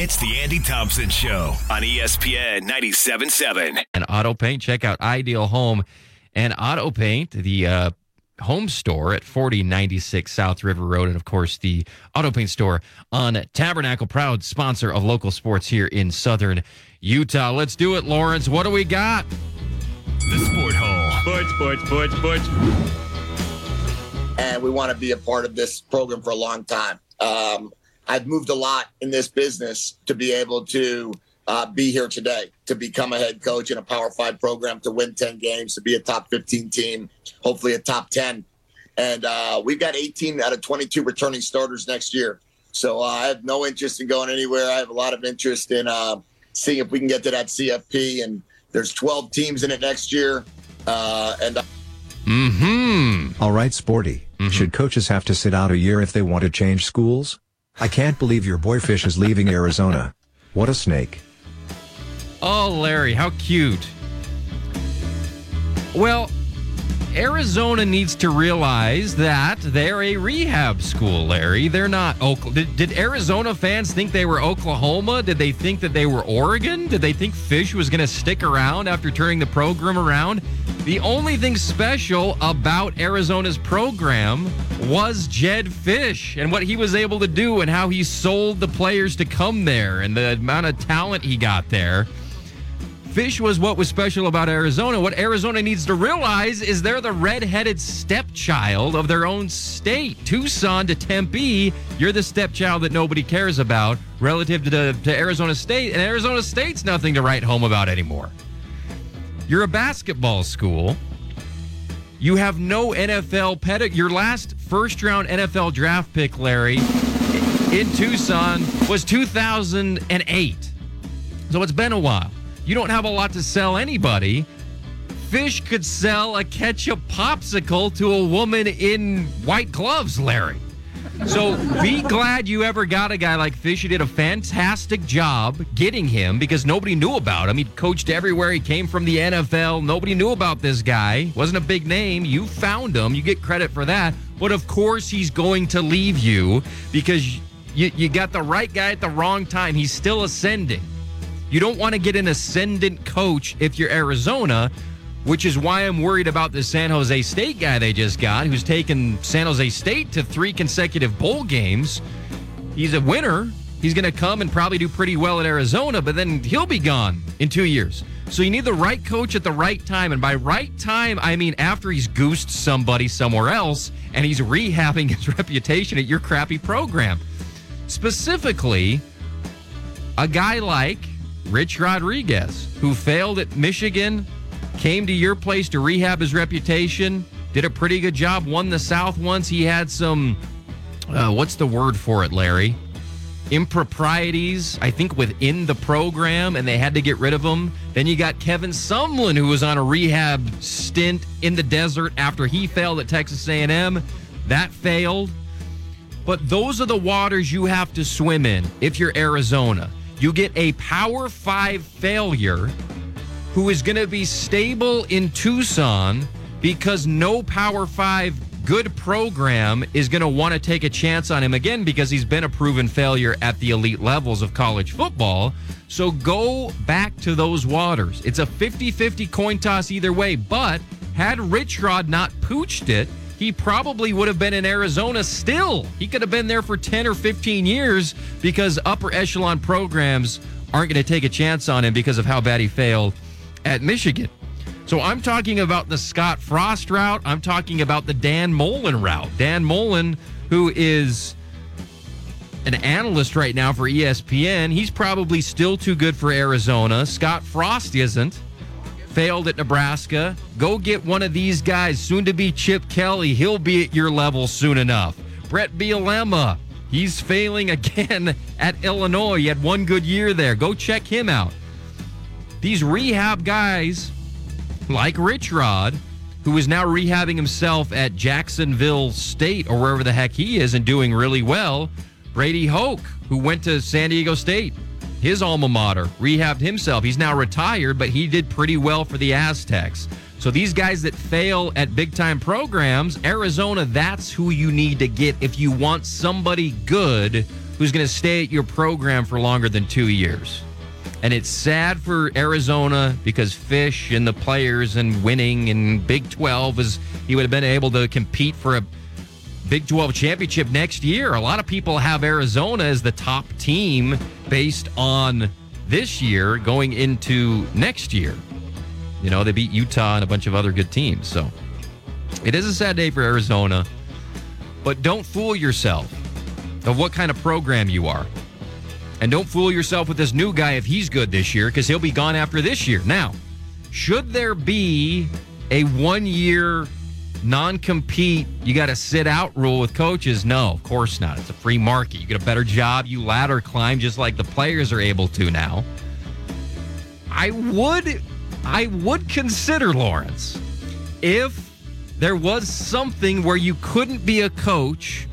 It's the Andy Thompson Show on ESPN 97.7. and Auto Paint. Check out Ideal Home and Auto Paint, the uh, home store at 4096 South River Road, and of course the Auto Paint store on Tabernacle, proud sponsor of local sports here in southern Utah. Let's do it, Lawrence. What do we got? The Sport Hole. Sports, sports, sports, sports. and we want to be a part of this program for a long time. Um, I've moved a lot in this business to be able to uh, be here today, to become a head coach in a Power Five program, to win 10 games, to be a top 15 team, hopefully a top 10. And uh, we've got 18 out of 22 returning starters next year. So uh, I have no interest in going anywhere. I have a lot of interest in uh, seeing if we can get to that CFP. And there's 12 teams in it next year. Uh, and Mm-hmm. All right, Sporty. Should coaches have to sit out a year if they want to change schools? I can't believe your boy Fisch is leaving Arizona. What a snake. Oh, Larry, how cute. Well, Arizona needs to realize that they're a rehab school, Larry. They're not Oklahoma. Did, did Arizona fans think they were Oklahoma? Did they think that they were Oregon? Did they think Fisch was going to stick around after turning the program around? The only thing special about Arizona's program was Jedd Fisch and what he was able to do and how he sold the players to come there and the amount of talent he got there. Fisch was what was special about Arizona. What Arizona needs to realize is they're the red-headed stepchild of their own state. Tucson to Tempe, you're the stepchild that nobody cares about relative to, to Arizona State, and Arizona State's nothing to write home about anymore. You're a basketball school. You have no NFL pedigree. Your last first-round NFL draft pick, Larry, in Tucson was 2008. So it's been a while. You don't have a lot to sell anybody. Fisch could sell a ketchup popsicle to a woman in white gloves, Larry. So be glad you ever got a guy like Fisch. You did a fantastic job getting him because nobody knew about him. He coached everywhere. He came from the NFL. Nobody knew about this guy. Wasn't a big name. You found him. You get credit for that. But of course, he's going to leave you because you, you got the right guy at the wrong time. He's still ascending. You don't want to get an ascendant coach if you're Arizona, which is why I'm worried about the San Jose State guy they just got, who's taken San Jose State to three consecutive bowl games. He's a winner. He's going to come and probably do pretty well at Arizona, but then he'll be gone in two years. So you need the right coach at the right time. And by right time, I mean after he's goosed somebody somewhere else and he's rehabbing his reputation at your crappy program. Specifically, a guy like Rich Rodriguez, who failed at Michigan, came to your place to rehab his reputation, did a pretty good job, won the South once. He had some, uh, what's the word for it, Larry? Improprieties, I think, within the program, and they had to get rid of him. Then you got Kevin Sumlin, who was on a rehab stint in the desert after he failed at Texas A&M. That failed. But those are the waters you have to swim in if you're Arizona. You get a Power Five failure who is going to be stable in Tucson because no Power Five good program is going to want to take a chance on him again because he's been a proven failure at the elite levels of college football. So go back to those waters. It's a 50 50 coin toss either way. But had Rich Rod not pooched it, he probably would have been in Arizona still. He could have been there for 10 or 15 years because upper echelon programs aren't going to take a chance on him because of how bad he failed at Michigan. So I'm talking about the Scott Frost route. I'm talking about the Dan Mullen route. Dan Mullen, who is an analyst right now for ESPN, he's probably still too good for Arizona. Scott Frost isn't failed at Nebraska. Go get one of these guys, soon to be Chip Kelly. He'll be at your level soon enough. Bret Bielema, he's failing again at Illinois. He had one good year there. Go check him out. These rehab guys, like Rich Rod, who is now rehabbing himself at Jacksonville State or wherever the heck he is and doing really well. Brady Hoke, who went to San Diego State, his alma mater, rehabbed himself. He's now retired, but he did pretty well for the Aztecs. So these guys that fail at big time programs, Arizona, that's who you need to get if you want somebody good who's going to stay at your program for longer than two years. And it's sad for Arizona because Fisch and the players and winning and Big 12 is he would have been able to compete for a Big 12 championship next year. A lot of people have Arizona as the top team based on this year going into next year. You know, they beat Utah and a bunch of other good teams. So it is a sad day for Arizona, but don't fool yourself of what kind of program you are. And don't fool yourself with this new guy if he's good this year because he'll be gone after this year. Now, should there be a one year non compete, you got to sit out rule with coaches? No, of course not. It's a free market. You get a better job, you ladder climb just like the players are able to now. I would I would consider Lawrence if there was something where you couldn't be a coach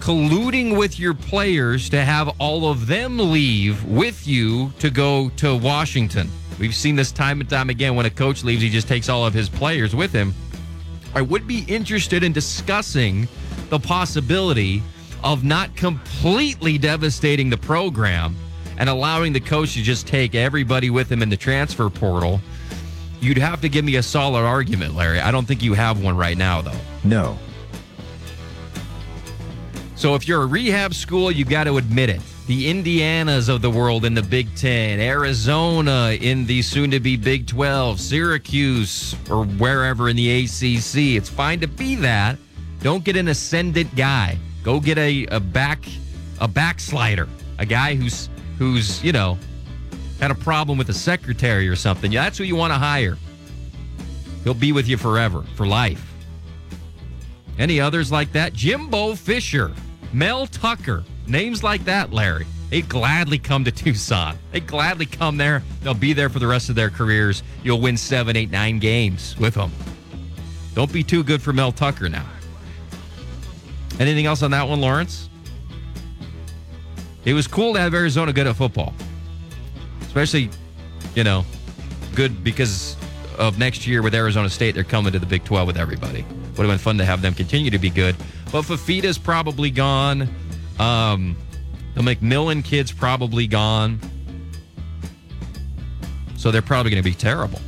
colluding with your players to have all of them leave with you to go to Washington. We've seen this time and time again when a coach leaves, he just takes all of his players with him. I would be interested in discussing the possibility of not completely devastating the program and allowing the coach to just take everybody with him in the transfer portal. You'd have to give me a solid argument, Larry. I don't think you have one right now, though. No. So if you're a rehab school, you got to admit it. The Indianas of the world in the Big Ten, Arizona in the soon to be Big 12, Syracuse or wherever in the ACC. It's fine to be that. Don't get an ascendant guy. Go get a, a back a backslider, a guy who's who's you know had a problem with a secretary or something. That's who you want to hire. He'll be with you forever, for life. Any others like that? Jimbo Fisher. Mel Tucker, names like that, Larry. They'd gladly come to Tucson. They'd gladly come there. They'll be there for the rest of their careers. You'll win seven, eight, nine games with them. Don't be too good for Mel Tucker now. Anything else on that one, Lawrence? It was cool to have Arizona good at football, especially, you know, good because of next year with Arizona State. They're coming to the Big 12 with everybody. Would have been fun to have them continue to be good. But Fifita's probably gone. Um, the McMillan kid's probably gone. So they're probably going to be terrible.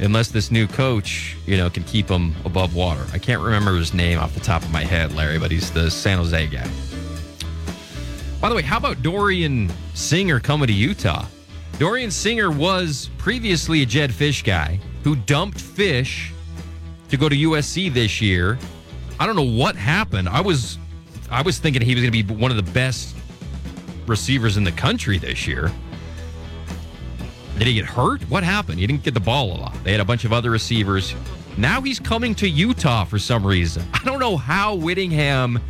Unless this new coach, you know, can keep them above water. I can't remember his name off the top of my head, Larry, but he's the San Jose guy. By the way, how about Dorian Singer coming to Utah? Dorian Singer was previously a Jedd Fisch guy who dumped Fisch to go to USC this year. I don't know what happened. I was I was thinking he was going to be one of the best receivers in the country this year. Did he get hurt? What happened? He didn't get the ball a lot. They had a bunch of other receivers. Now he's coming to Utah for some reason. I don't know how Whittingham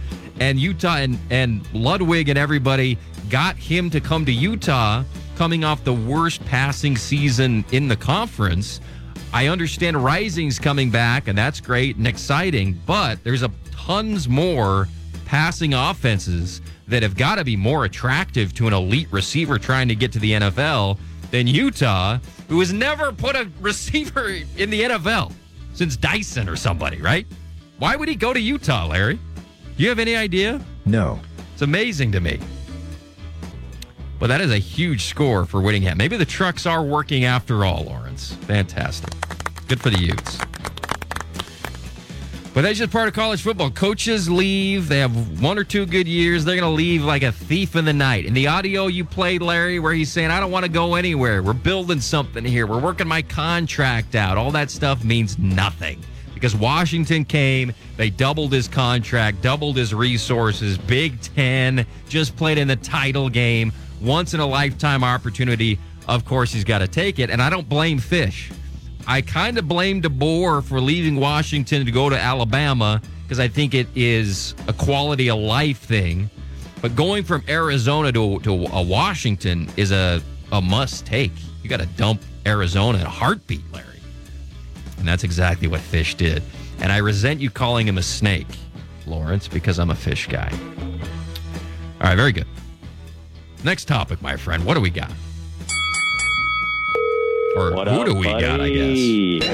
and Utah and, and Ludwig and everybody got him to come to Utah coming off the worst passing season in the conference. I understand Rising's coming back, and that's great and exciting, but there's a tons more passing offenses that have got to be more attractive to an elite receiver trying to get to the NFL than Utah, who has never put a receiver in the NFL since Dyson or somebody, right? Why would he go to Utah, Larry? Do you have any idea? No. It's amazing to me. But that is a huge score for Whittingham. Maybe the trucks are working after all, Lawrence. Fantastic. Good for the Utes. But that's just part of college football. Coaches leave. They have one or two good years. They're going to leave like a thief in the night. And the audio you played, Larry, where he's saying, I don't want to go anywhere. We're building something here. We're working my contract out. All that stuff means nothing because Washington came, they doubled his contract, doubled his resources. Big Ten just played in the title game. Once in a lifetime opportunity. Of course, he's got to take it. And I don't blame Fisch. I kind of blame DeBoer for leaving Washington to go to Alabama because I think it is a quality of life thing. But going from Arizona to, to a Washington is a, a must take. You got to dump Arizona in a heartbeat, Larry. And that's exactly what Fisch did. And I resent you calling him a snake, Lawrence, because I'm a fish guy. All right, very good. Next topic, my friend. What do we got? Or What who up, do we got, I guess?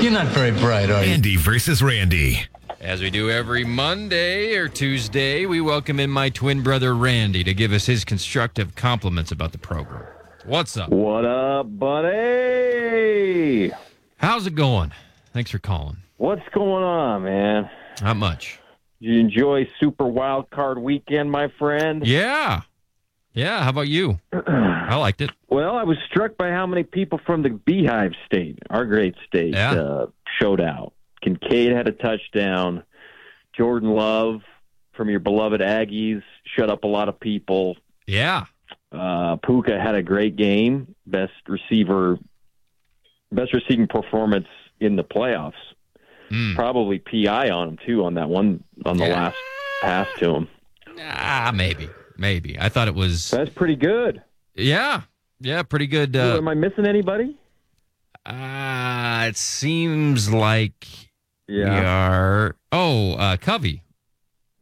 You're not very bright, are you? Andy versus Randy. As we do every Monday or Tuesday, we welcome in my twin brother Randy to give us his constructive compliments about the program. What's up? What up, buddy? How's it going? Thanks for calling. What's going on, man? Not much. Did you enjoy Super Wild Card Weekend, my friend? Yeah. Yeah. How about you? I liked it. Well, I was struck by how many people from the Beehive State, our great state, Yeah. uh, showed out. Kincaid had a touchdown. Jordan Love from your beloved Aggies shut up a lot of people. Yeah. Uh, Puka had a great game, best receiver, best receiving performance in the playoffs. Mm. Probably PI on him too on that one on the Yeah. last pass to him. Ah, maybe. Maybe. I thought it was. That's pretty good. Yeah. Yeah. Pretty good. Uh, Am I missing anybody? uh, it seems like we Yeah, are. Oh, uh, Covey.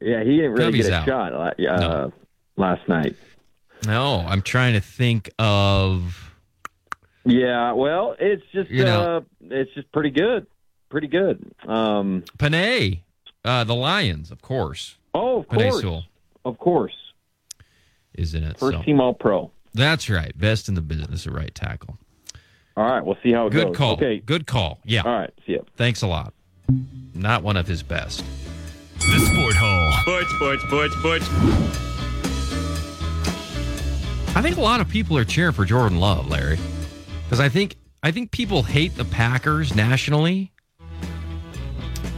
yeah. He didn't really Covey's get a out. shot uh, uh, No. last night. No, I'm trying to think of. Yeah, well, it's just You know- uh, it's just pretty good, pretty good. Um, Penei, uh, the Lions, of course. oh, of Penei course, Sewell of course, is in it. first so. team All Pro. That's right. Best in the business, a right tackle. All right, we'll see how it Good goes. Good call. Okay, Good call. Yeah. all right, see ya. Thanks a lot. Not one of his best. The Sport Hole. Sports, sports, sports, sports. I think a lot of people are cheering for Jordan Love, Larry, because I think I think people hate the Packers nationally,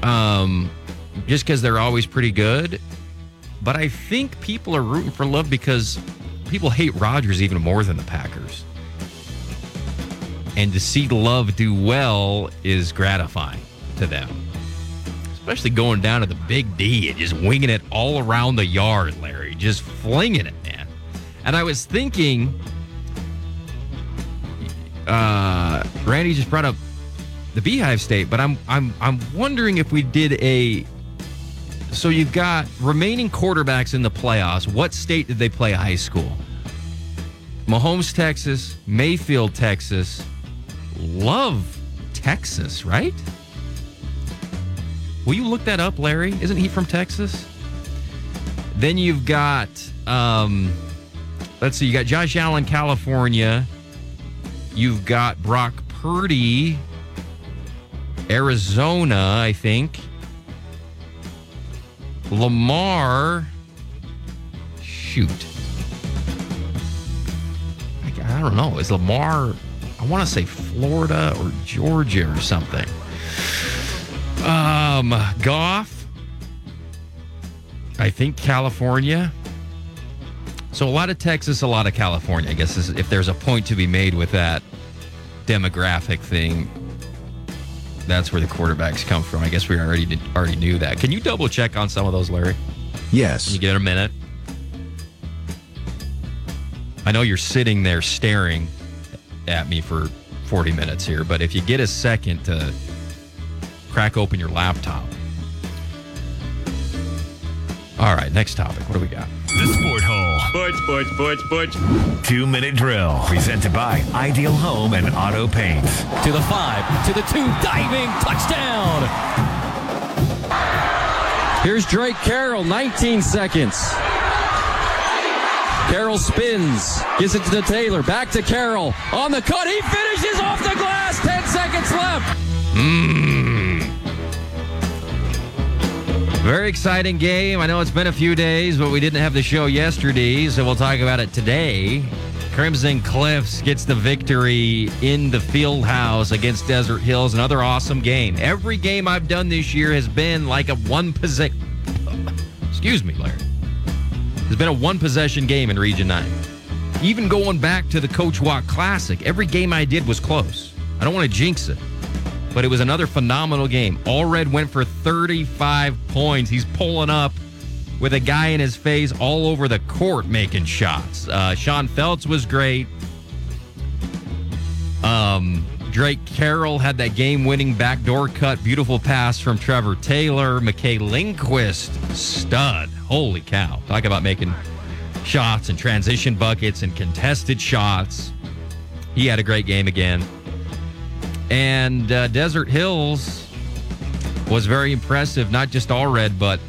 um, just because they're always pretty good. But I think people are rooting for Love because people hate Rodgers even more than the Packers, and to see Love do well is gratifying to them. Especially going down to the big D and just winging it all around the yard, Larry, just flinging it, man. And I was thinking, uh, Randy just brought up the Beehive State, but I'm I'm I'm wondering if we did a. So you've got remaining quarterbacks in the playoffs. What state did they play high school? Mahomes, Texas. Mayfield, Texas. Love, Texas, right? Will you look that up, Larry? Isn't he from Texas? Then you've got, um, let's see, you got Josh Allen, California. You've got Brock Purdy, Arizona, I think. Lamar, shoot. I, I don't know. Is Lamar, I want to say Florida or Georgia or something. Um, Goff, I think California. So a lot of Texas, a lot of California. I guess if there's a point to be made with that demographic thing, that's where the quarterbacks come from. I guess we already did, already knew that. Can you double check on some of those, Larry? Yes. Can you get a minute? I know you're sitting there staring at me for 40 minutes here, but if you get a second to crack open your laptop. All right, next topic. What do we got? The Sport Hole. Sports, sports, sports, sports. Two minute drill. Presented by Ideal Home and Auto Paints. to the five, to the two, diving touchdown. Here's Drake Carroll, 19 seconds. Carroll spins, gives it to the Taylor, back to Carroll on the cut. He finishes off the glass. 10 seconds left. Hmm. Very exciting game. I know it's been a few days, but we didn't have the show yesterday, so we'll talk about it today. Crimson Cliffs gets the victory in the field house against Desert Hills. Another awesome game. Every game I've done this year has been like a one possession. Excuse me, Larry. It's been a one possession game in Region 9. Even going back to the Coach Walk Classic, every game I did was close. I don't want to jinx it but it was another phenomenal game. All Red went for 35 points. He's pulling up with a guy in his face all over the court making shots. Uh, Sean Feltz was great. Um, Drake Carroll had that game winning backdoor cut. Beautiful pass from Trevor Taylor. McKay Lindquist, stud. Holy cow. Talk about making shots and transition buckets and contested shots. He had a great game again. And uh, Desert Hills was very impressive. Not just all red, but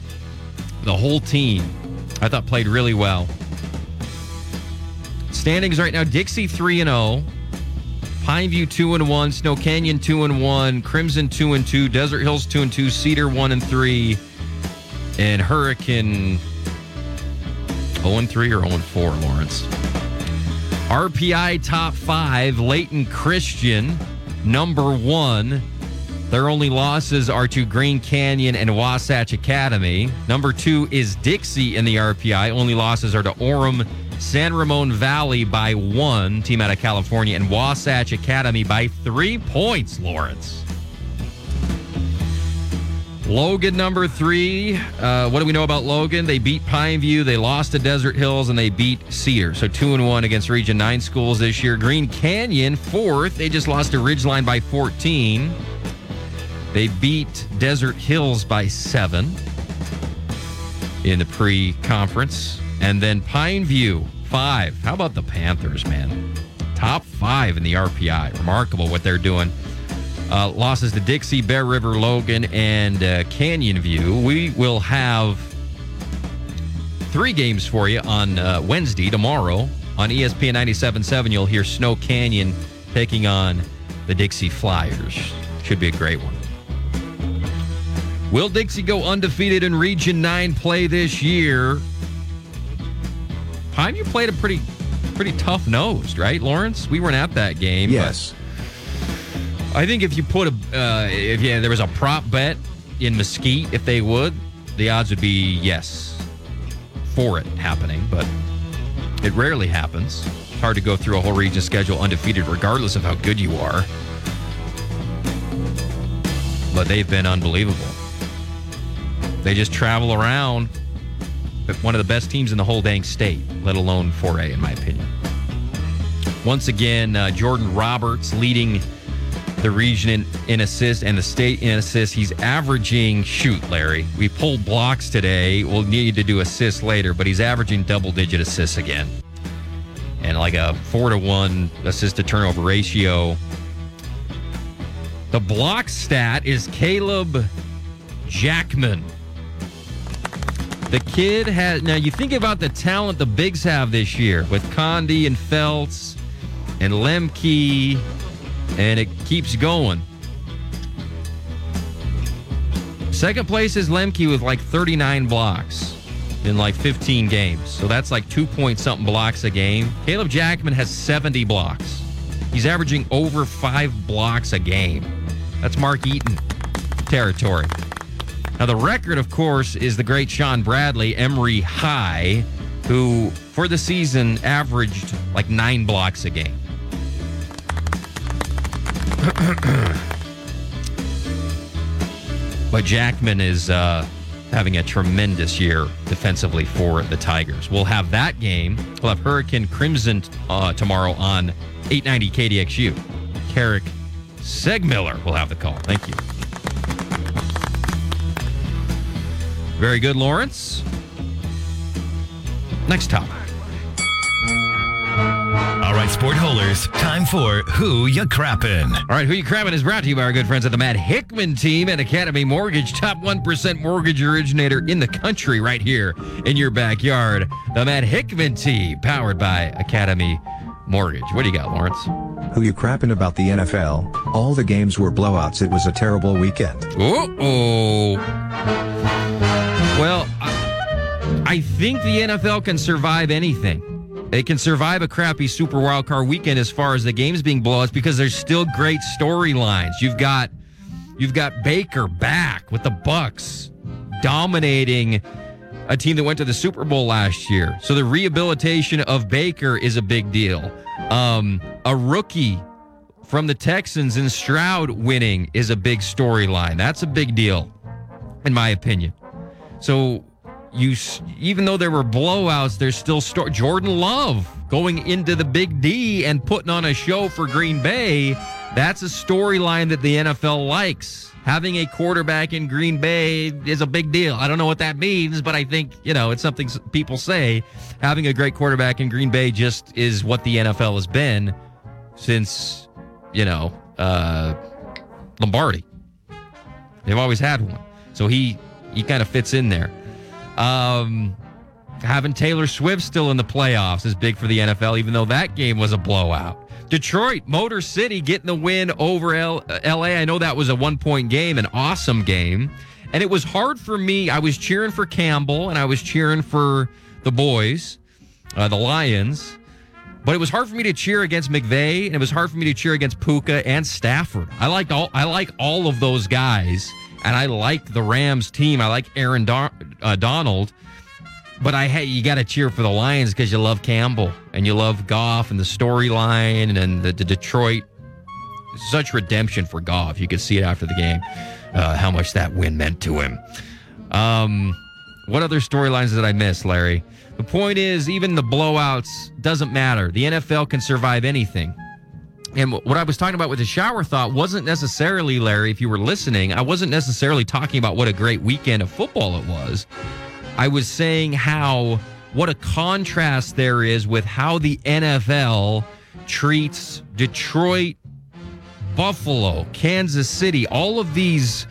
the whole team. I thought played really well. Standings right now: Dixie three and zero, Pineview two and one, Snow Canyon two and one, Crimson two and two, Desert Hills two and two, Cedar one and three, and Hurricane zero and three or zero and four. Lawrence. RPI top five: Layton Christian number one. Their only losses are to Green Canyon and Wasatch Academy. Number two is Dixie in the RPI. Only losses are to Orem, San Ramon Valley by one, team out of California, and Wasatch Academy by three points, Lawrence. Logan, number three. Uh, what do we know about Logan? They beat Pineview, they lost to Desert Hills, and they beat Cedar. So two and one against Region 9 schools this year. Green Canyon, fourth. They just lost to Ridgeline by 14. They beat Desert Hills by seven in the pre conference. And then Pineview, five. How about the Panthers, man? Top five in the RPI. Remarkable what they're doing. Uh, losses to Dixie, Bear River, Logan, and uh, Canyon View. We will have three games for you on uh, Wednesday, tomorrow. On ESPN 97.7, you'll hear Snow Canyon taking on the Dixie Flyers. Should be a great one. Will Dixie go undefeated in Region 9 play this year? Pineview played a pretty pretty tough nosed, right, Lawrence? We weren't at that game. but Yes. I think if you put a uh, if yeah, there was a prop bet in Mesquite, if they would, the odds would be yes for it happening, but it rarely happens. It's hard to go through a whole region schedule undefeated, regardless of how good you are. But they've been unbelievable. They just travel around. But one of the best teams in the whole dang state, let alone 4A, in my opinion. Once again, uh, Jordan Roberts leading the region in, in assists and the state in assists. He's averaging, shoot, Larry. We pulled blocks today. We'll need to do assists later, but he's averaging double digit assists again. And like a four to one assist to turnover ratio. The block stat is Caleb Jackman. The kid has now. You think about the talent the bigs have this year with Condi and Feltz and Lemke, and it keeps going. Second place is Lemke with like 39 blocks in like 15 games. So that's like two point something blocks a game. Caleb Jackman has 70 blocks. He's averaging over five blocks a game. That's Mark Eaton territory. Now, the record, of course, is the great Shawn Bradley, Emery High, who for the season averaged like nine blocks a game. But Jackman is uh, having a tremendous year defensively for the Tigers. We'll have that game. We'll have Hurricane Crimson uh, tomorrow on 890 KDXU. Carrick Segmiller will have the call. Thank you. Very good, Lawrence. Next topic. All right, sport holders, time for Who You Crappin'. All right, Who You Crabbing is brought to you by our good friends at the Matt Hickman team at Academy Mortgage, top 1% mortgage originator in the country right here in your backyard. The Matt Hickman team, powered by Academy Mortgage. What do you got, Lawrence? Who you crapping about the NFL? All the games were blowouts. It was a terrible weekend. Uh-oh. Well, I, I think the NFL can survive anything. They can survive a crappy Super Wild Card weekend as far as the games being blowouts because there's still great storylines. You've got you've got Baker back with the Bucs dominating a team that went to the Super Bowl last year. So the rehabilitation of Baker is a big deal. Um, a rookie from the Texans in Stroud winning is a big storyline. That's a big deal, in my opinion. So you, even though there were blowouts, there's still sto- Jordan Love going into the Big D and putting on a show for Green Bay. That's a storyline that the NFL likes. Having a quarterback in Green Bay is a big deal. I don't know what that means, but I think, you know, it's something people say. Having a great quarterback in Green Bay just is what the NFL has been since, you know, uh, Lombardi. They've always had one. So he he kind of fits in there. Um, having Taylor Swift still in the playoffs is big for the NFL, even though that game was a blowout. Detroit, Motor City getting the win over L- LA. I know that was a one point game, an awesome game. And it was hard for me. I was cheering for Campbell and I was cheering for the boys, uh, the Lions. But it was hard for me to cheer against McVay, and it was hard for me to cheer against Puka and Stafford. I liked all I like all of those guys, and I like the Rams team. I like Aaron Don- uh, Donald, but I hey, you got to cheer for the Lions because you love Campbell and you love Goff and the storyline and the, the, Detroit. Such redemption for Goff. You could see it after the game, uh, how much that win meant to him. Um, what other storylines did I miss, Larry? The point is, even the blowouts doesn't matter. The NFL can survive anything. And what I was talking about with the shower thought wasn't necessarily, Larry, if you were listening, I wasn't necessarily talking about what a great weekend of football it was. I was saying how, what a contrast there is with how the NFL treats Detroit, Buffalo, Kansas City, all of these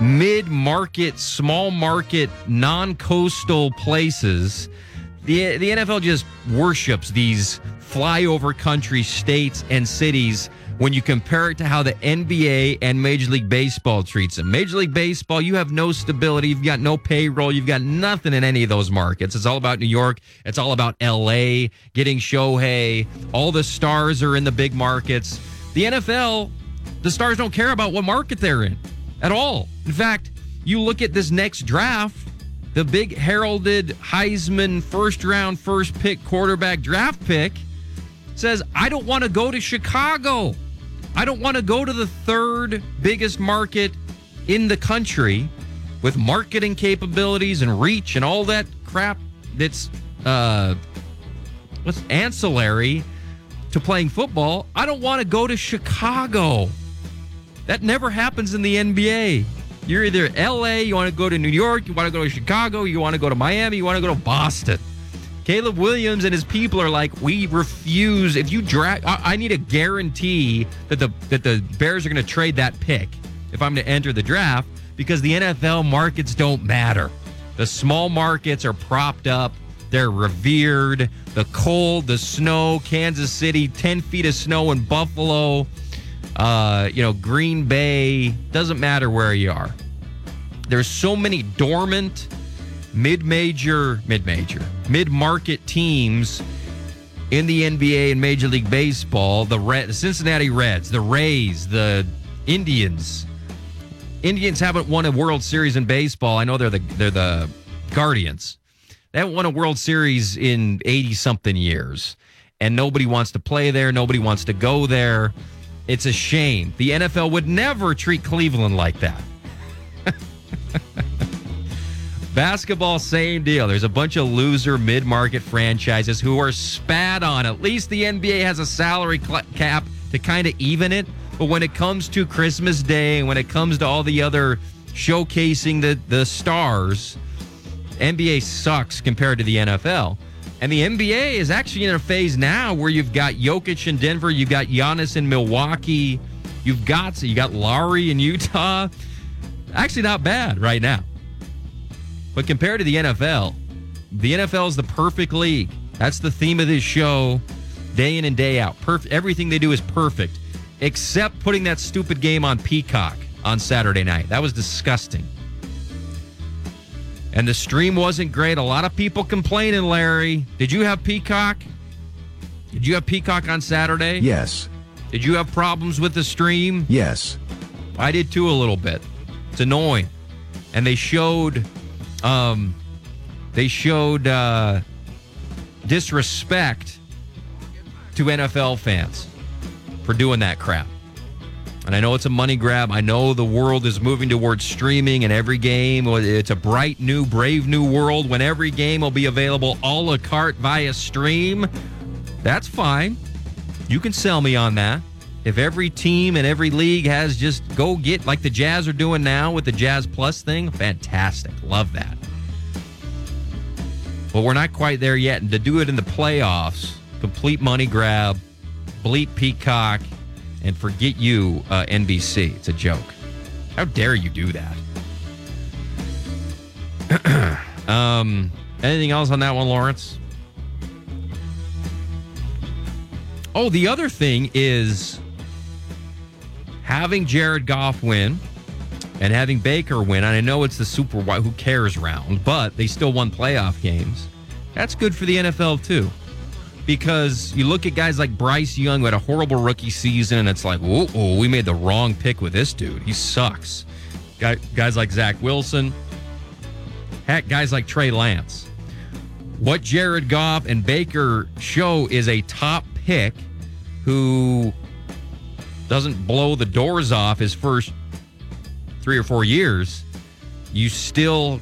mid market, small market, non coastal places the the NFL just worships these flyover country states and cities when you compare it to how the NBA and Major League Baseball treats them. Major League Baseball, you have no stability, you've got no payroll, you've got nothing in any of those markets. It's all about New York, it's all about LA, getting Shohei. All the stars are in the big markets. The NFL, the stars don't care about what market they're in at all. In fact, you look at this next draft, the big heralded Heisman first round, first pick quarterback draft pick, says, I don't want to go to Chicago. I don't want to go to the third biggest market in the country with marketing capabilities and reach and all that crap that's uh, what's ancillary to playing football. I don't want to go to Chicago. That never happens in the NBA. You're either LA, you want to go to New York, you want to go to Chicago, you want to go to Miami, you want to go to Boston. Caleb Williams and his people are like, we refuse. If you draft, I, I need a guarantee that the that the Bears are going to trade that pick if I'm going to enter the draft because the NFL markets don't matter. The small markets are propped up. They're revered. The cold, the snow, Kansas City, 10 feet of snow in Buffalo uh, you know, Green Bay, doesn't matter where you are. There's so many dormant mid-major, mid-major, mid-market teams in the NBA and Major League Baseball. The, Red, Cincinnati Reds, the Rays, the Indians. Indians haven't won a World Series in baseball. I know they're the they're the Guardians. They haven't won a World Series in 80 something years. And nobody wants to play there. Nobody wants to go there. It's a shame. The NFL would never treat Cleveland like that. Basketball, same deal. There's a bunch of loser mid market franchises who are spat on. At least the NBA has a salary cap to kind of even it. But when it comes to Christmas Day and when it comes to all the other showcasing the, the stars, NBA sucks compared to the NFL. And the NBA is actually in a phase now where you've got Jokic in Denver, you've got Giannis in Milwaukee, you've got you got Lauri in Utah. Actually, not bad right now. But compared to the NFL, the NFL is the perfect league. That's the theme of this show, day in and day out. Perfect. Everything they do is perfect, except putting that stupid game on Peacock on Saturday night. That was disgusting and the stream wasn't great. A lot of people complaining, Larry. Did you have Peacock? Did you have Peacock on Saturday? Yes. Did you have problems with the stream? Yes. I did too a little bit. It's annoying. And they showed um they showed uh disrespect to NFL fans for doing that crap. And I know it's a money grab. I know the world is moving towards streaming and every game. It's a bright, new, brave new world when every game will be available a la carte via stream. That's fine. You can sell me on that. If every team and every league has just go get like the Jazz are doing now with the Jazz Plus thing, fantastic. Love that. But we're not quite there yet. And to do it in the playoffs, complete money grab, bleep Peacock and forget you, uh, NBC. It's a joke. How dare you do that? um, anything else on that one, Lawrence? Oh, the other thing is having Jared Goff win and having Baker win. And I know it's the super who cares round, but they still won playoff games. That's good for the NFL too. Because you look at guys like Bryce Young who had a horrible rookie season, and it's like, oh, we made the wrong pick with this dude. He sucks. Guys like Zach Wilson, heck, guys like Trey Lance. What Jared Goff and Baker show is a top pick who doesn't blow the doors off his first three or four years, you still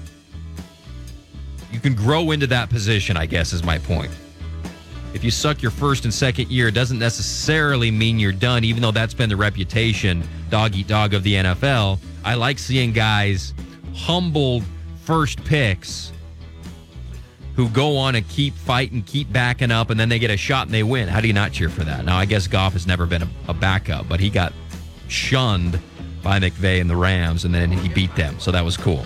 you can grow into that position, I guess is my point. If you suck your first and second year, it doesn't necessarily mean you're done, even though that's been the reputation, dog eat dog of the NFL. I like seeing guys humbled first picks who go on and keep fighting, keep backing up, and then they get a shot and they win. How do you not cheer for that? Now, I guess Goff has never been a, a backup, but he got shunned by McVay and the Rams, and then he beat them. So that was cool.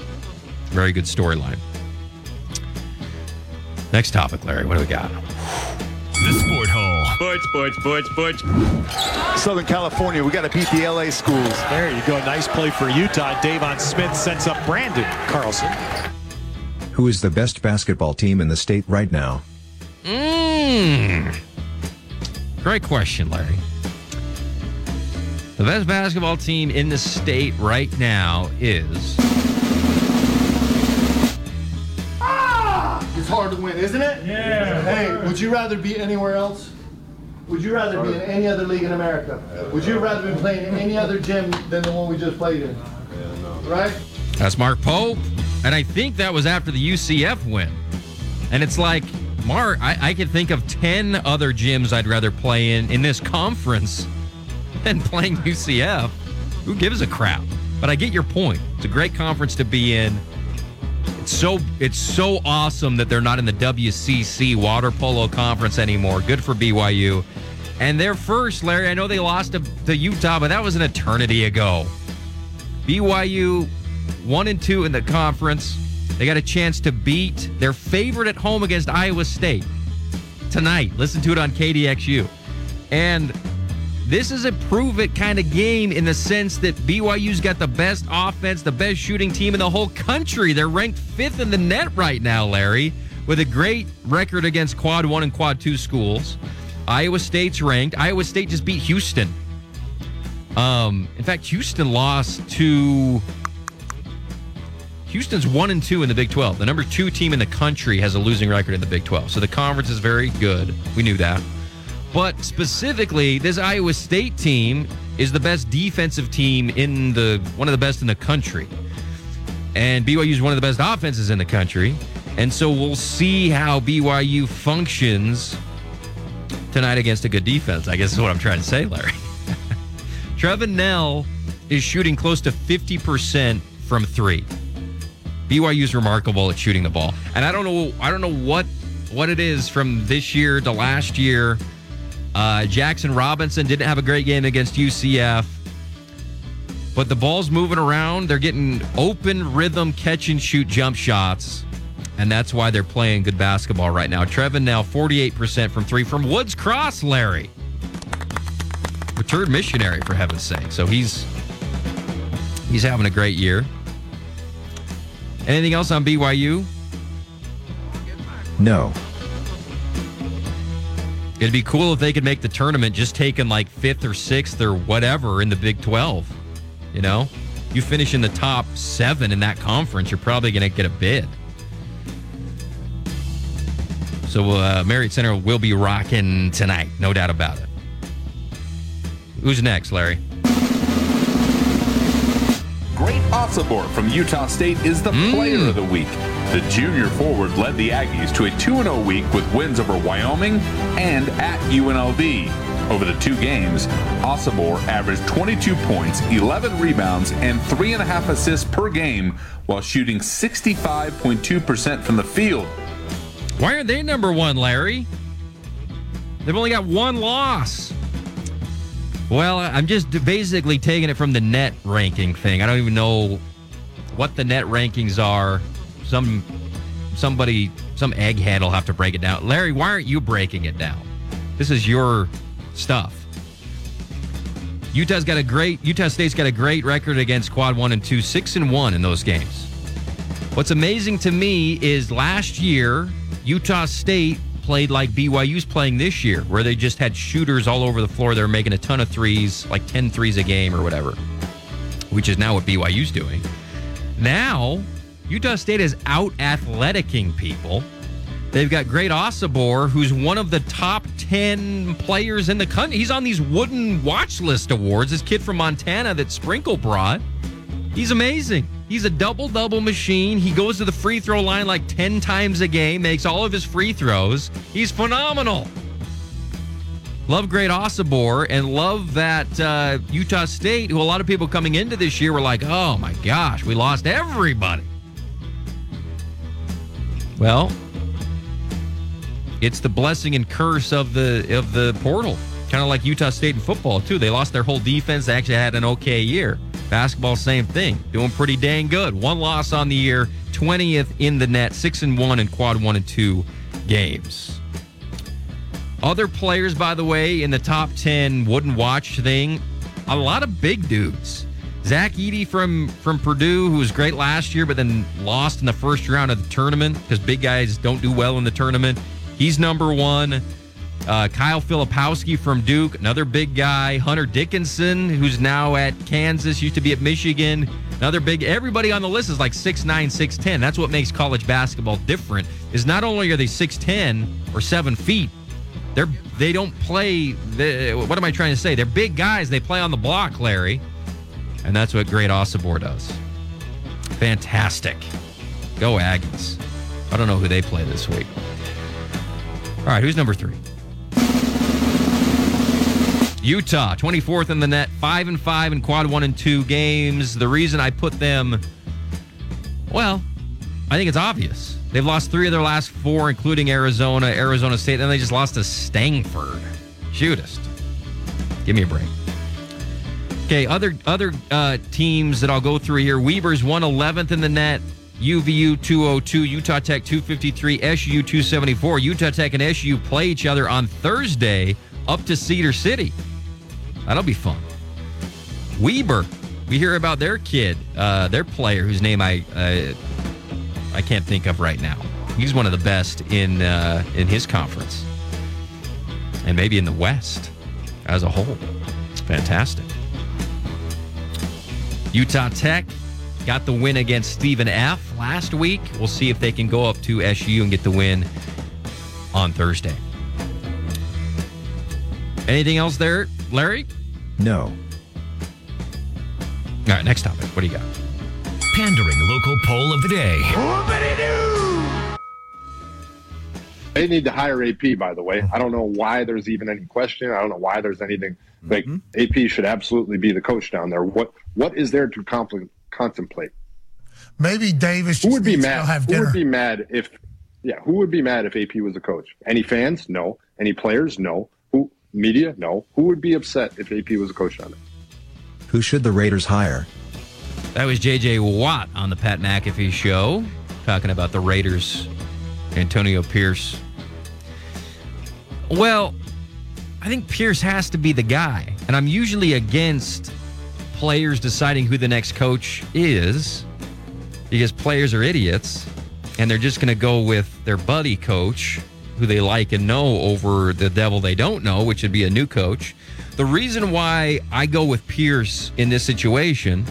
Very good storyline. Next topic, Larry. What do we got? The Sport Hole. Sports, sports, sports, sports. Southern California, we got to beat the LA schools. There you go. Nice play for Utah. Deivon Smith sets up Branden Carlson. Who is the best basketball team in the state right now? Mmm. Great question, Larry. The best basketball team in the state right now is. Ah! It's hard to win, isn't it? Yeah. Hey, would you rather be anywhere else? Would you rather be in any other league in America? Would you rather be playing in any other gym than the one we just played in? Right? That's Mark Pope. And I think that was after the UCF win. And it's like, Mark, I, I could think of 10 other gyms I'd rather play in in this conference than playing UCF. Who gives a crap? But I get your point. It's a great conference to be in. It's so it's so awesome that they're not in the WCC water polo conference anymore. Good for BYU. And they're first, Larry. I know they lost to, to Utah, but that was an eternity ago. BYU one and two in the conference. They got a chance to beat their favorite at home against Iowa State tonight. Listen to it on KDXU. And this is a prove it kind of game in the sense that BYU's got the best offense, the best shooting team in the whole country. They're ranked fifth in the net right now, Larry, with a great record against quad one and quad two schools. Iowa State's ranked. Iowa State just beat Houston. Um, in fact, Houston lost to Houston's one and two in the Big 12. The number two team in the country has a losing record in the Big 12. So the conference is very good. We knew that. But specifically, this Iowa State team is the best defensive team in the one of the best in the country. And BYU is one of the best offenses in the country. And so we'll see how BYU functions tonight against a good defense. I guess is what I'm trying to say, Larry. Trevin Knell is shooting close to 50% from three. BYU is remarkable at shooting the ball, and I don't know I don't know what what it is from this year to last year. Uh, Jaxson Robinson didn't have a great game against UCF, but the ball's moving around. They're getting open rhythm catch and shoot jump shots, and that's why they're playing good basketball right now. Trevin now 48% from three from Woods Cross, Larry. Returned missionary for heaven's sake. So he's he's having a great year. Anything else on BYU? No. It'd be cool if they could make the tournament just taking like fifth or sixth or whatever in the Big 12. You know, you finish in the top seven in that conference, you're probably going to get a bid. So uh, Marriott Center will be rocking tonight, no doubt about it. Who's next, Larry? Great Osobor from Utah State is the mm. player of the week. The junior forward led the Aggies to a 2 0 week with wins over Wyoming and at UNLV. Over the two games, Osobor averaged 22 points, 11 rebounds, and 3.5 assists per game while shooting 65.2% from the field. Why aren't they number one, Larry? They've only got one loss. Well, I'm just basically taking it from the net ranking thing. I don't even know what the net rankings are. Some somebody, some egghead will have to break it down. Larry, why aren't you breaking it down? This is your stuff. Utah's got a great Utah State's got a great record against quad one and two, six and one in those games. What's amazing to me is last year, Utah State played like BYU's playing this year, where they just had shooters all over the floor. They were making a ton of threes, like 10 threes a game or whatever, which is now what BYU's doing. Now, Utah State is out athleticing people. They've got Great Osobor, who's one of the top 10 players in the country. He's on these wooden watch list awards. This kid from Montana that Sprinkle brought. He's amazing. He's a double double machine. He goes to the free throw line like 10 times a game, makes all of his free throws. He's phenomenal. Love Great Osobor and love that uh, Utah State, who a lot of people coming into this year were like, oh my gosh, we lost everybody. Well, it's the blessing and curse of the of the portal. Kind of like Utah State in football too. They lost their whole defense. They actually had an okay year. Basketball, same thing. Doing pretty dang good. One loss on the year, 20th in the net, six and one in quad one and two games. Other players, by the way, in the top 10 Wooden watch thing, a lot of big dudes. Zach Edey from from Purdue, who was great last year, but then lost in the first round of the tournament because big guys don't do well in the tournament. He's number one. Uh, Kyle Filipowski from Duke, another big guy. Hunter Dickinson, who's now at Kansas, used to be at Michigan. Another big. Everybody on the list is like 6'9", 6'10". That's what makes college basketball different. Is not only are they 6'10 or seven feet, they're they don't play. What am I trying to say? They're big guys. They play on the block, Larry, and that's what Great Osobor does. Fantastic. Go Aggies. I don't know who they play this week. All right, who's number three? Utah, 24th in the net, 5 and 5 in quad 1 and 2 games. The reason I put them well, I think it's obvious. They've lost 3 of their last 4 including Arizona, Arizona State, then they just lost to Stanford. Shootist. Give me a break. Okay, other other uh, teams that I'll go through here. Weber's 111th in the net, UVU 202, Utah Tech 253, SU 274. Utah Tech and SU play each other on Thursday up to Cedar City. That'll be fun. Weber, we hear about their kid, uh, their player whose name I uh, I can't think of right now. He's one of the best in uh, in his conference, and maybe in the West as a whole. Fantastic. Utah Tech got the win against Stephen F last week. We'll see if they can go up to SU and get the win on Thursday. Anything else there, Larry? No. All right, next topic. What do you got? Pandering local poll of the day. They need to hire AP, by the way. I don't know why there's even any question. I don't know why there's anything. Like mm-hmm. AP should absolutely be the coach down there. What What is there to compl- contemplate? Maybe Davis. Who would be mad? Have Who would be mad if? Yeah, who would be mad if AP was a coach? Any fans? No. Any players? No. Who? Media? No. Who would be upset if AP was a coach down there? Who should the Raiders hire? That was JJ Watt on the Pat McAfee show, talking about the Raiders, Antonio Pierce. Well, I think Pierce has to be the guy. And I'm usually against players deciding who the next coach is because players are idiots and they're just going to go with their buddy coach who they like and know over the devil they don't know, which would be a new coach. The reason why I go with Pierce in this situation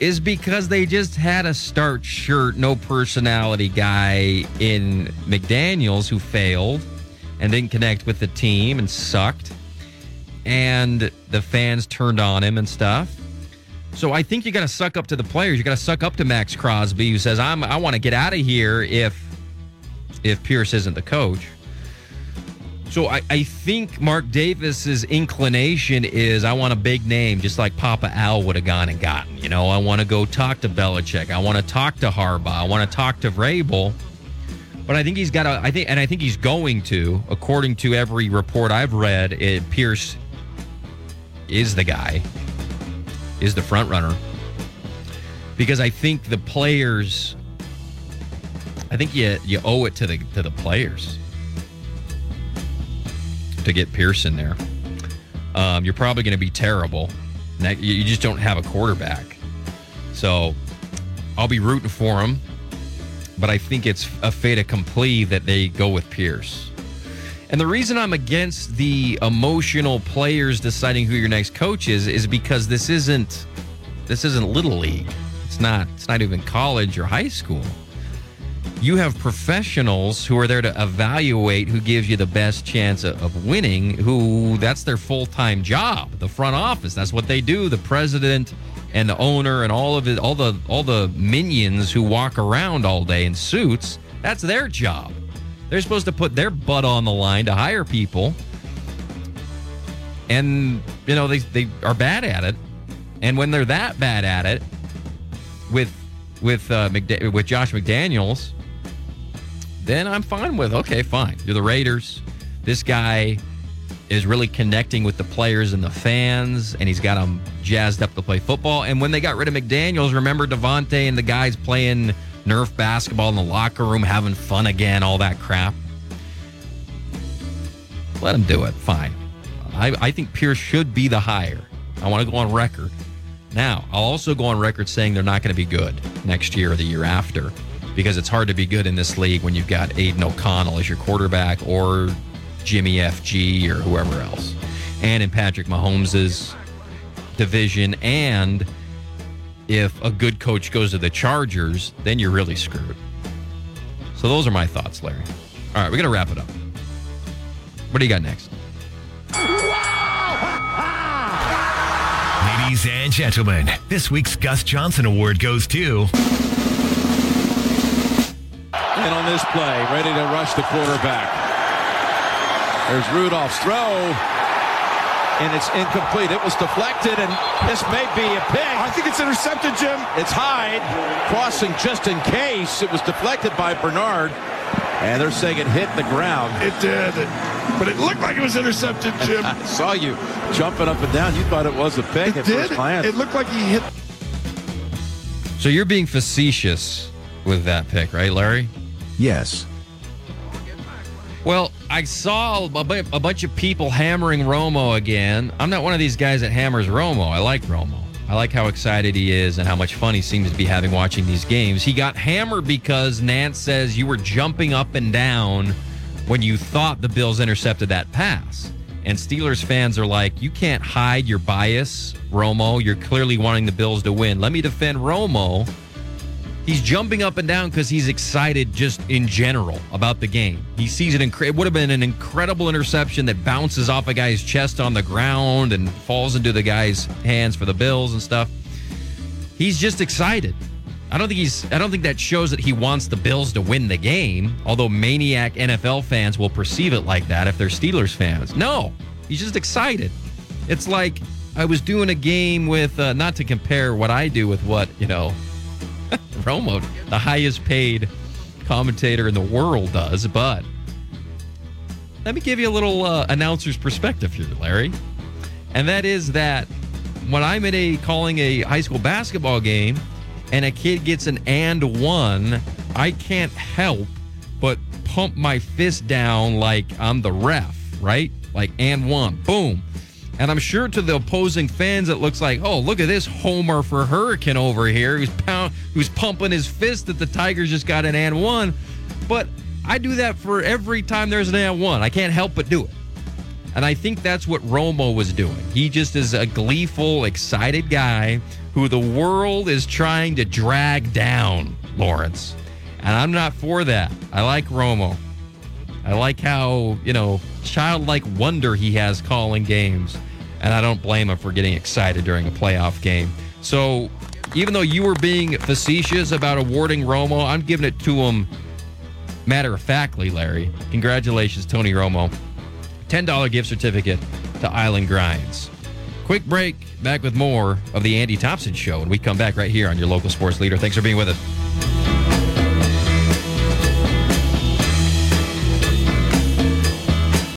is because they just had a start shirt, no personality guy in McDaniels who failed and didn't connect with the team and sucked. And the fans turned on him and stuff. So I think you got to suck up to the players. You got to suck up to Maxx Crosby, who says, "I'm I want to get out of here if if Pierce isn't the coach." So I, I think Mark Davis's inclination is I want a big name, just like Papa Al would have gone and gotten. You know, I want to go talk to Belichick. I want to talk to Harbaugh. I want to talk to Vrabel. But I think he's got a. I think, and I think he's going to, according to every report I've read. It, Pierce is the guy, is the front runner. Because I think the players, I think you you owe it to the to the players to get Pierce in there. Um, you're probably going to be terrible. You just don't have a quarterback. So I'll be rooting for him, but I think it's a fait accompli that they go with Pierce. And the reason I'm against the emotional players deciding who your next coach is is because this isn't this isn't little league. It's not it's not even college or high school. You have professionals who are there to evaluate who gives you the best chance of winning, who that's their full-time job. The front office, that's what they do. The president and the owner and all of it all the all the minions who walk around all day in suits, that's their job. They're supposed to put their butt on the line to hire people. And, you know, they, they are bad at it. And when they're that bad at it, with with uh, with Josh McDaniels, then I'm fine with okay, fine. You're the Raiders. This guy is really connecting with the players and the fans, and he's got them jazzed up to play football. And when they got rid of McDaniels, remember Davante and the guys playing Nerf basketball in the locker room, having fun again, all that crap. Let him do it. Fine. I, I think Pierce should be the hire. I want to go on record. Now, I'll also go on record saying they're not going to be good next year or the year after because it's hard to be good in this league when you've got Aidan O'Connell as your quarterback or Jimmy FG or whoever else. And in Patrick Mahomes's division and if a good coach goes to the Chargers, then you're really screwed. So those are my thoughts, Larry. All right, we got to wrap it up. What do you got next? Ladies and gentlemen, this week's Gus Johnson Award goes to. And on this play, ready to rush the quarterback. There's Rudolph's throw and it's incomplete. It was deflected, and this may be a pick. I think it's intercepted, Jim. It's Hyde crossing just in case. It was deflected by Bernard, and they're saying it hit the ground. It did, but it looked like it was intercepted, Jim. I saw you jumping up and down. You thought it was a pick it at did. first. It looked like he hit. So you're being facetious with that pick, right, Larry? Yes. Well, I saw a bunch of people hammering Romo again. I'm not one of these guys that hammers Romo. I like Romo. I like how excited he is and how much fun he seems to be having watching these games. He got hammered because Nantz says you were jumping up and down when you thought the Bills intercepted that pass. And Steelers fans are like, you can't hide your bias, Romo. You're clearly wanting the Bills to win. Let me defend Romo He's jumping up and down because he's excited just in general about the game. He sees it. Inc- it would have been an incredible interception that bounces off a guy's chest on the ground and falls into the guy's hands for the Bills and stuff. He's just excited. I don't think he's. I don't think that shows that he wants the Bills to win the game. Although maniac NFL fans will perceive it like that if they're Steelers fans. No, he's just excited. It's like I was doing a game with. Uh, not to compare what I do with what you know Romo, the highest paid commentator in the world, does. But let me give you a little uh, announcer's perspective here, Larry. And that is that when I'm at a calling a high school basketball game and a kid gets an and one, I can't help but pump my fist down like I'm the ref, right? Like and one, boom. And I'm sure to the opposing fans, it looks like, oh, look at this homer for Hurricane over here who's, pound, who's pumping his fist that the Tigers just got an and one. But I do that for every time there's an and one. I can't help but do it. And I think that's what Romo was doing. He just is a gleeful, excited guy who the world is trying to drag down, Lawrence. And I'm not for that. I like Romo. I like how, you know, childlike wonder he has calling games. And I don't blame him for getting excited during a playoff game. So even though you were being facetious about awarding Romo, I'm giving it to him matter of factly, Larry. Congratulations, Tony Romo. $10 gift certificate to Island Grinds. Quick break, back with more of the Andy Thompson Show. And we come back right here on your local sports leader. Thanks for being with us.